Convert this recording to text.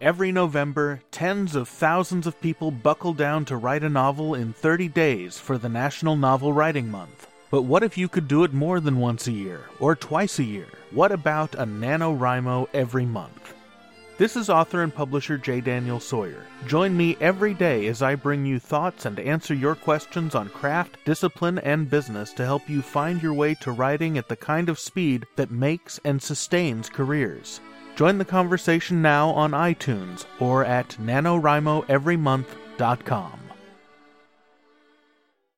Every November, tens of thousands of people buckle down to write a novel in 30 days for the National Novel Writing Month. But what if you could do it more than once a year, or twice a year? What about a NaNoWriMo every month? This is author and publisher J. Daniel Sawyer. Join me every day as I bring you thoughts and answer your questions on craft, discipline, and business to help you find your way to writing at the kind of speed that makes and sustains careers. Join the conversation now on iTunes or at NaNoWriMoEveryMonth.com.